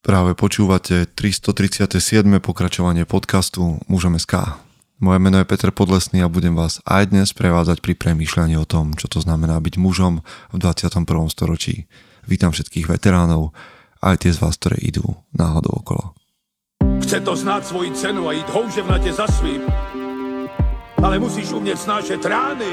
Práve počúvate 337. pokračovanie podcastu Mužom SK. Moje meno je Peter Podlesný a budem vás aj dnes prevádzať pri premýšľaní o tom, čo to znamená byť mužom v 21. storočí. Vítam všetkých veteránov, aj tie z vás, ktoré idú náhodou okolo. Chce to znát svoji cenu a jít houževnatě za svým. Ale musíš umět snášet rány.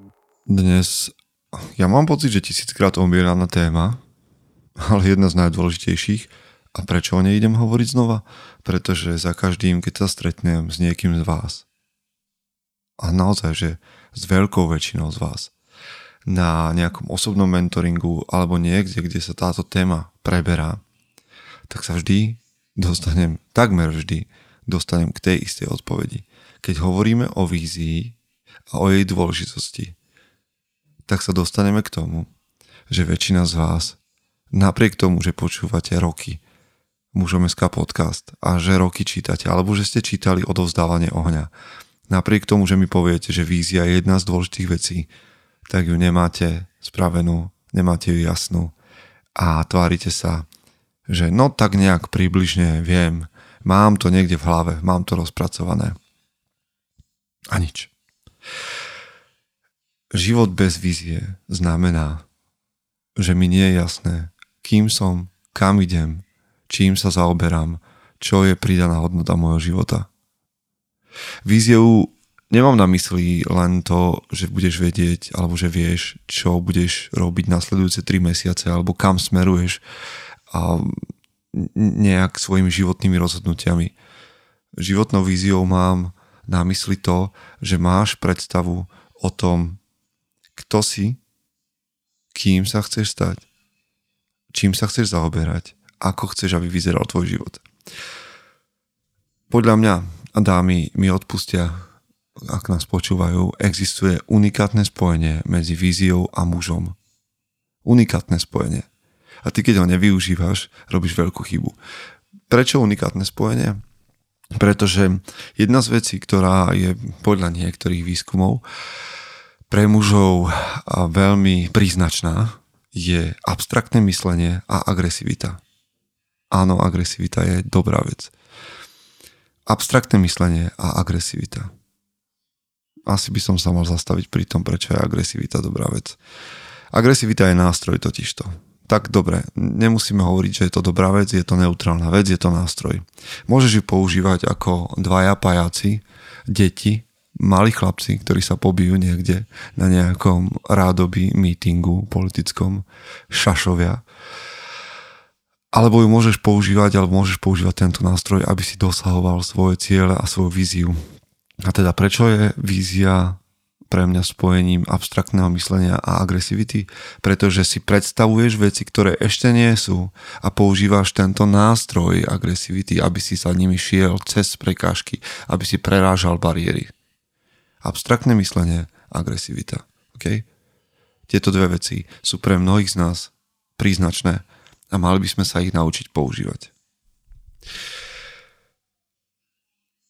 Dnes, ja mám pocit, že tisíckrát obieraná téma, ale jedna z najdôležitejších. A prečo o nej idem hovoriť znova? Pretože za každým, keď sa stretnem s niekým z vás, a naozaj, že s veľkou väčšinou z vás, na nejakom osobnom mentoringu alebo niekde, kde sa táto téma preberá, tak sa vždy dostanem, takmer vždy, dostanem k tej istej odpovedi. Keď hovoríme o vízii a o jej dôležitosti, tak sa dostaneme k tomu, že väčšina z vás, napriek tomu, že počúvate roky mužom podcast a že roky čítate, alebo že ste čítali odovzdávanie ohňa, napriek tomu, že mi poviete, že vízia je jedna z dôležitých vecí, tak ju nemáte spravenú, nemáte ju jasnú a tvárite sa, že no tak nejak približne viem, mám to niekde v hlave, mám to rozpracované. A nič. Život bez vízie znamená, že mi nie je jasné, kým som, kam idem, čím sa zaoberám, čo je pridaná hodnota môjho života. Víziou nemám na mysli len to, že budeš vedieť alebo že vieš, čo budeš robiť nasledujúce 3 mesiace alebo kam smeruješ a nejak svojimi životnými rozhodnutiami. Životnou víziou mám na mysli to, že máš predstavu o tom, kto si, kým sa chceš stať, čím sa chceš zaoberať, ako chceš, aby vyzeral tvoj život. Podľa mňa, a dámy mi odpustia, ak nás počúvajú, existuje unikátne spojenie medzi víziou a mužom. Unikátne spojenie. A ty, keď ho nevyužívaš, robíš veľkú chybu. Prečo unikátne spojenie? Pretože jedna z vecí, ktorá je podľa niektorých výskumov pre mužov veľmi príznačná, je abstraktné myslenie a agresivita. Áno, agresivita je dobrá vec. Abstraktné myslenie a agresivita. Asi by som sa mal zastaviť pri tom, prečo je agresivita dobrá vec. Agresivita je nástroj totižto. Tak dobre, nemusíme hovoriť, že je to dobrá vec, je to neutrálna vec, je to nástroj. Môžeš ju používať ako dvaja pajáci, deti, malí chlapci, ktorí sa pobijú niekde na nejakom rádoby mítingu politickom, šašovia. Alebo ju môžeš používať, alebo môžeš používať tento nástroj, aby si dosahoval svoje ciele a svoju víziu. A teda prečo je vízia pre mňa spojením abstraktného myslenia a agresivity, pretože si predstavuješ veci, ktoré ešte nie sú a používaš tento nástroj agresivity, aby si sa nimi šiel cez prekážky, aby si prerážal bariéry. Abstraktné myslenie, agresivita. Okay? Tieto dve veci sú pre mnohých z nás príznačné a mali by sme sa ich naučiť používať.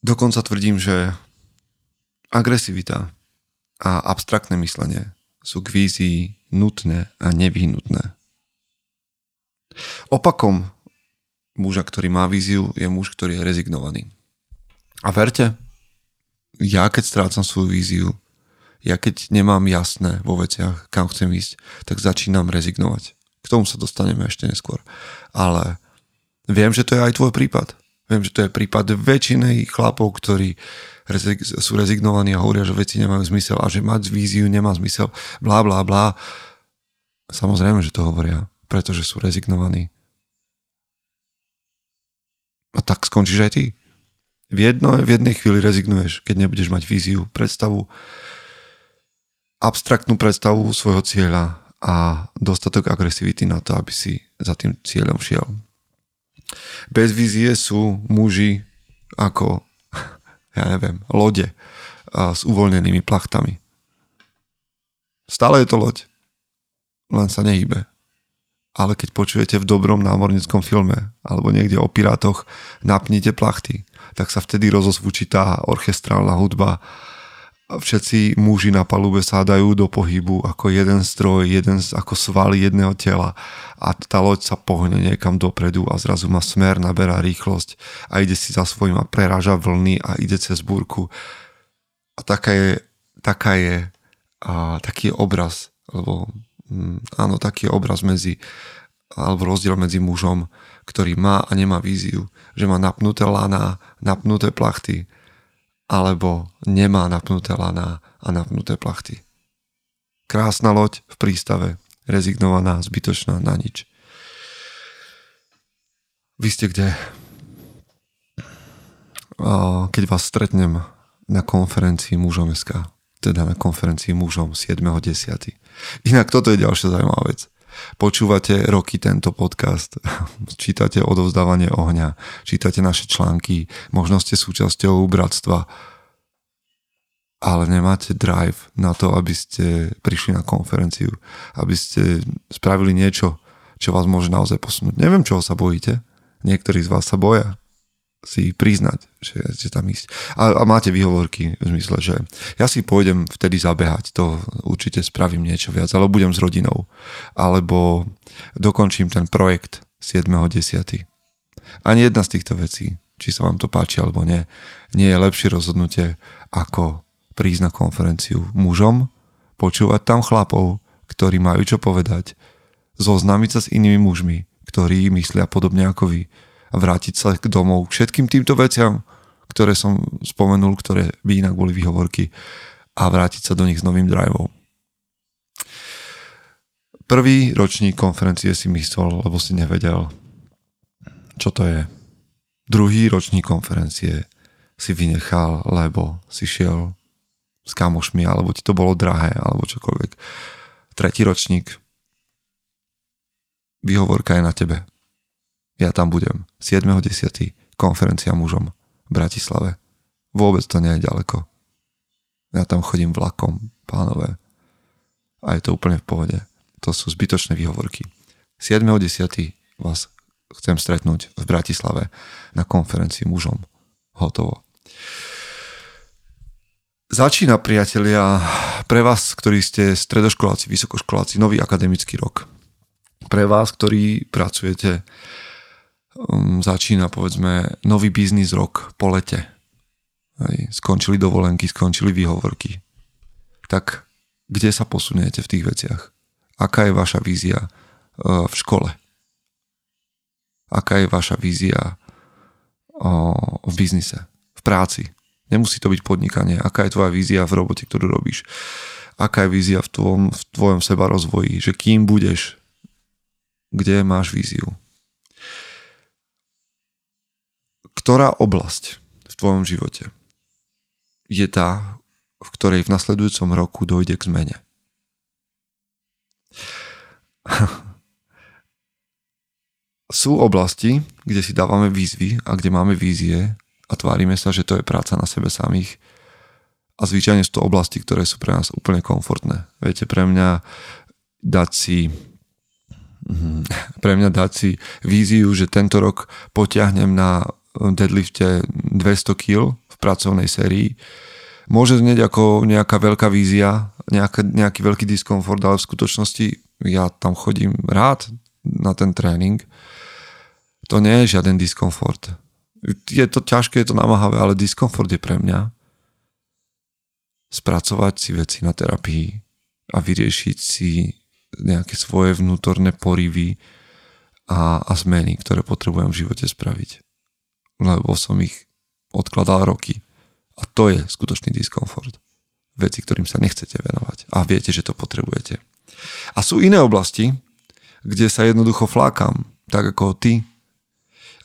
Dokonca tvrdím, že agresivita a abstraktné myslenie sú k vízii nutné a nevyhnutné. Opakom muža, ktorý má víziu, je muž, ktorý je rezignovaný. A verte, ja keď strácam svoju víziu, ja keď nemám jasné vo veciach, kam chcem ísť, tak začínam rezignovať. K tomu sa dostaneme ešte neskôr. Ale viem, že to je aj tvoj prípad. Viem, že to je prípad väčšiny chlapov, ktorí sú rezignovaní a hovoria, že veci nemajú zmysel a že mať víziu nemá zmysel, blá, blá, blá. Samozrejme, že to hovoria, pretože sú rezignovaní. A tak skončíš aj ty. V, jedno, v jednej chvíli rezignuješ, keď nebudeš mať víziu, predstavu, abstraktnú predstavu svojho cieľa a dostatok agresivity na to, aby si za tým cieľom šiel. Bez vízie sú muži ako, ja neviem, lode s uvoľnenými plachtami. Stále je to loď, len sa nehybe. Ale keď počujete v dobrom námornickom filme alebo niekde o pirátoch napnite plachty, tak sa vtedy rozosvučí tá orchestrálna hudba všetci muži na palube sa dajú do pohybu ako jeden stroj, jeden ako svaly jedného tela a tá loď sa pohne niekam dopredu a zrazu má smer, naberá rýchlosť a ide si za svojím a preráža vlny a ide cez búrku. A taká je, taká je a, taký je obraz, lebo áno, taký obraz medzi alebo rozdiel medzi mužom, ktorý má a nemá víziu, že má napnuté lana, napnuté plachty, alebo nemá napnuté laná a napnuté plachty. Krásna loď v prístave, rezignovaná, zbytočná na nič. Vy ste kde? Keď vás stretnem na konferencii mužom SK, teda na konferencii mužom 7.10. Inak toto je ďalšia zaujímavá vec. Počúvate roky tento podcast, čítate odovzdávanie ohňa, čítate naše články, možno ste súčasťou bratstva, ale nemáte drive na to, aby ste prišli na konferenciu, aby ste spravili niečo, čo vás môže naozaj posunúť. Neviem, čoho sa bojíte. Niektorí z vás sa boja si priznať, že ste tam ísť. A, a máte výhovorky v zmysle, že ja si pôjdem vtedy zabehať, to určite spravím niečo viac, alebo budem s rodinou, alebo dokončím ten projekt 7.10. Ani jedna z týchto vecí, či sa vám to páči alebo nie, nie je lepšie rozhodnutie ako prísť na konferenciu mužom, počúvať tam chlapov, ktorí majú čo povedať, zoznámiť sa s inými mužmi, ktorí myslia podobne ako vy, vrátiť sa k domov k všetkým týmto veciam, ktoré som spomenul, ktoré by inak boli výhovorky a vrátiť sa do nich s novým driveom. Prvý ročník konferencie si myslel, lebo si nevedel, čo to je. Druhý ročník konferencie si vynechal, lebo si šiel s kamošmi, alebo ti to bolo drahé, alebo čokoľvek. Tretí ročník. Výhovorka je na tebe. Ja tam budem. 7.10. konferencia mužom v Bratislave. Vôbec to nie je ďaleko. Ja tam chodím vlakom, pánové. A je to úplne v pohode. To sú zbytočné výhovorky. 7.10. vás chcem stretnúť v Bratislave na konferencii mužom. Hotovo. Začína, priatelia, pre vás, ktorí ste stredoškoláci, vysokoškoláci, nový akademický rok. Pre vás, ktorí pracujete um, začína povedzme nový biznis rok po lete. Aj, skončili dovolenky, skončili výhovorky. Tak kde sa posuniete v tých veciach? Aká je vaša vízia uh, v škole? Aká je vaša vízia uh, v biznise, v práci? Nemusí to byť podnikanie. Aká je tvoja vízia v robote, ktorú robíš? Aká je vízia v tvojom, v tvojom seba rozvoji? Že kým budeš? Kde máš víziu? Ktorá oblasť v tvojom živote je tá, v ktorej v nasledujúcom roku dojde k zmene. Sú oblasti, kde si dávame výzvy a kde máme vízie a tvárime sa, že to je práca na sebe samých. A zvyčajne sú to oblasti, ktoré sú pre nás úplne komfortné. Viete, pre mňa dať si pre mňa dať si víziu, že tento rok potiahnem na deadlifte 200 kg v pracovnej sérii. Môže znieť ako nejaká veľká vízia, nejaká, nejaký veľký diskomfort, ale v skutočnosti ja tam chodím rád na ten tréning. To nie je žiaden diskomfort. Je to ťažké, je to namáhavé, ale diskomfort je pre mňa spracovať si veci na terapii a vyriešiť si nejaké svoje vnútorné porivy a, a zmeny, ktoré potrebujem v živote spraviť lebo som ich odkladal roky. A to je skutočný diskomfort. Veci, ktorým sa nechcete venovať. A viete, že to potrebujete. A sú iné oblasti, kde sa jednoducho flákam, tak ako ty.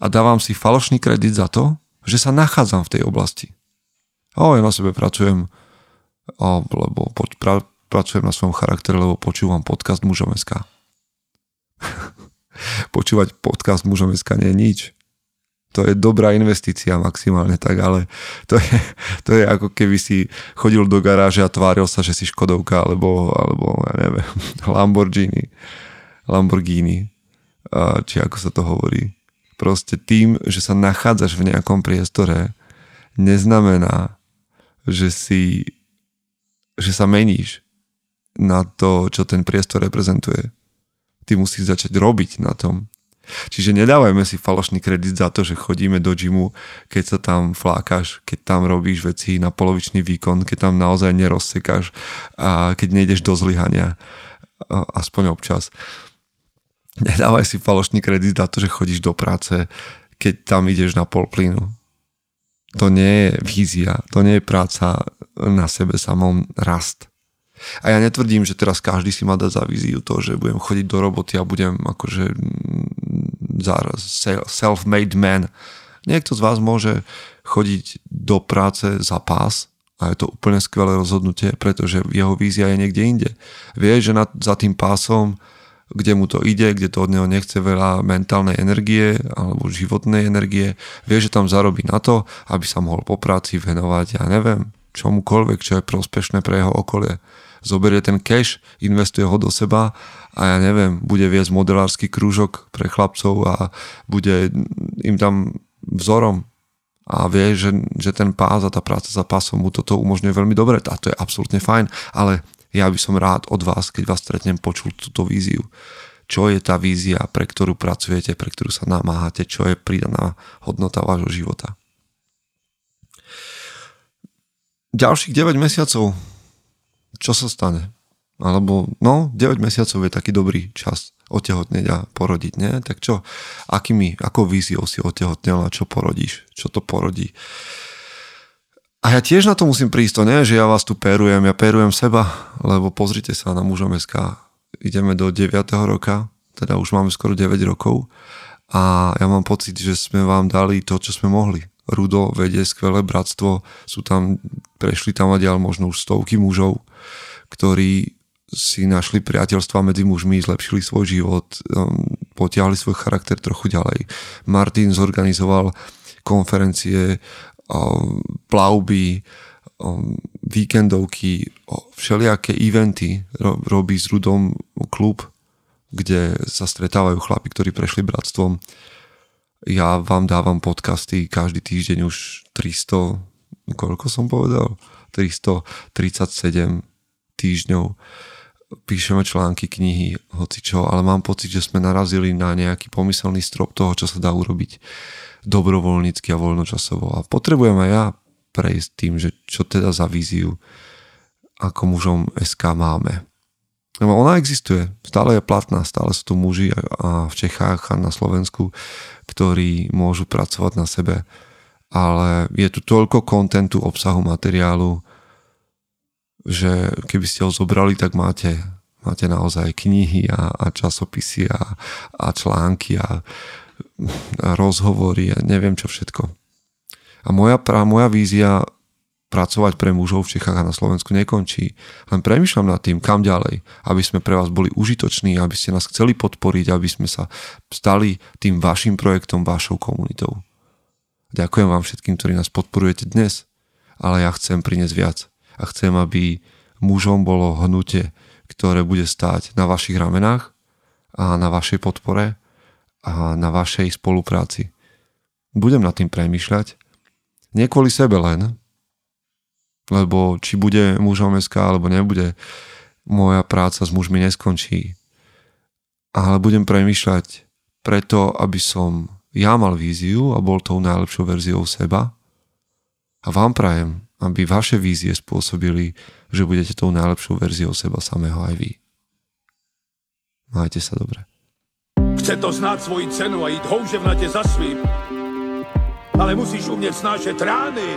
A dávam si falošný kredit za to, že sa nachádzam v tej oblasti. O, ja na sebe pracujem, o, lebo pra, pracujem na svojom charaktere, lebo počúvam podcast mužom.sk. Počúvať podcast mužom.sk nie je nič. To je dobrá investícia maximálne tak, ale to je, to je ako keby si chodil do garáže a tváril sa, že si Škodovka alebo, alebo ja neviem, Lamborghini. Lamborghini. Či ako sa to hovorí. Proste tým, že sa nachádzaš v nejakom priestore, neznamená, že si že sa meníš na to, čo ten priestor reprezentuje. Ty musíš začať robiť na tom. Čiže nedávajme si falošný kredit za to, že chodíme do gymu, keď sa tam flákaš, keď tam robíš veci na polovičný výkon, keď tam naozaj nerozsekáš a keď nejdeš do zlyhania. Aspoň občas. Nedávaj si falošný kredit za to, že chodíš do práce, keď tam ideš na pol plynu. To nie je vízia, to nie je práca na sebe samom rast. A ja netvrdím, že teraz každý si má dať za víziu to, že budem chodiť do roboty a budem akože self-made man. Niekto z vás môže chodiť do práce za pás a je to úplne skvelé rozhodnutie, pretože jeho vízia je niekde inde. Vie, že nad, za tým pásom kde mu to ide, kde to od neho nechce veľa mentálnej energie alebo životnej energie, vie, že tam zarobí na to, aby sa mohol po práci venovať, ja neviem, čomukoľvek, čo je prospešné pre jeho okolie. Zoberie ten cash, investuje ho do seba a ja neviem, bude viesť modelársky krúžok pre chlapcov a bude im tam vzorom a vie, že, že ten pás a tá práca za pásom mu toto umožňuje veľmi dobre a to je absolútne fajn, ale ja by som rád od vás, keď vás stretnem, počul túto víziu. Čo je tá vízia, pre ktorú pracujete, pre ktorú sa namáhate, čo je pridaná hodnota vášho života. Ďalších 9 mesiacov, čo sa stane? Alebo, no, 9 mesiacov je taký dobrý čas otehotneť a porodiť, nie? Tak čo, akými, akou víziou si otehotnel a čo porodíš? Čo to porodí? A ja tiež na to musím prísť, to nie, že ja vás tu perujem, ja perujem seba, lebo pozrite sa na mužom SK. Ideme do 9. roka, teda už máme skoro 9 rokov a ja mám pocit, že sme vám dali to, čo sme mohli. Rudo vedie skvelé bratstvo, sú tam, prešli tam a ďal možno už stovky mužov, ktorí si našli priateľstva medzi mužmi, zlepšili svoj život, um, potiahli svoj charakter trochu ďalej. Martin zorganizoval konferencie, um, plavby, um, víkendovky, všelijaké eventy. Robí s Rudom klub, kde sa stretávajú chlapi, ktorí prešli bratstvom ja vám dávam podcasty každý týždeň už 300, koľko som povedal? 337 týždňov. Píšeme články, knihy, hoci čo, ale mám pocit, že sme narazili na nejaký pomyselný strop toho, čo sa dá urobiť dobrovoľnícky a voľnočasovo. A potrebujem aj ja prejsť tým, že čo teda za víziu ako mužom SK máme. Lebo ona existuje, stále je platná, stále sú tu muži a v Čechách a na Slovensku, ktorí môžu pracovať na sebe. Ale je tu toľko kontentu, obsahu, materiálu, že keby ste ho zobrali, tak máte, máte naozaj knihy a, a časopisy a, a články a, a rozhovory a neviem čo všetko. A moja, moja vízia pracovať pre mužov v Čechách a na Slovensku nekončí. Len premyšľam nad tým, kam ďalej, aby sme pre vás boli užitoční, aby ste nás chceli podporiť, aby sme sa stali tým vašim projektom, vašou komunitou. Ďakujem vám všetkým, ktorí nás podporujete dnes, ale ja chcem priniesť viac a chcem, aby mužom bolo hnutie, ktoré bude stáť na vašich ramenách a na vašej podpore a na vašej spolupráci. Budem nad tým premýšľať, nie kvôli sebe len, lebo či bude mužom SK alebo nebude, moja práca s mužmi neskončí. Ale budem premýšľať preto, aby som ja mal víziu a bol tou najlepšou verziou seba. A vám prajem, aby vaše vízie spôsobili, že budete tou najlepšou verziou seba samého aj vy. Majte sa dobre. Chce to znát svoji cenu a jít houževnatě za svým. Ale musíš umět snášet rány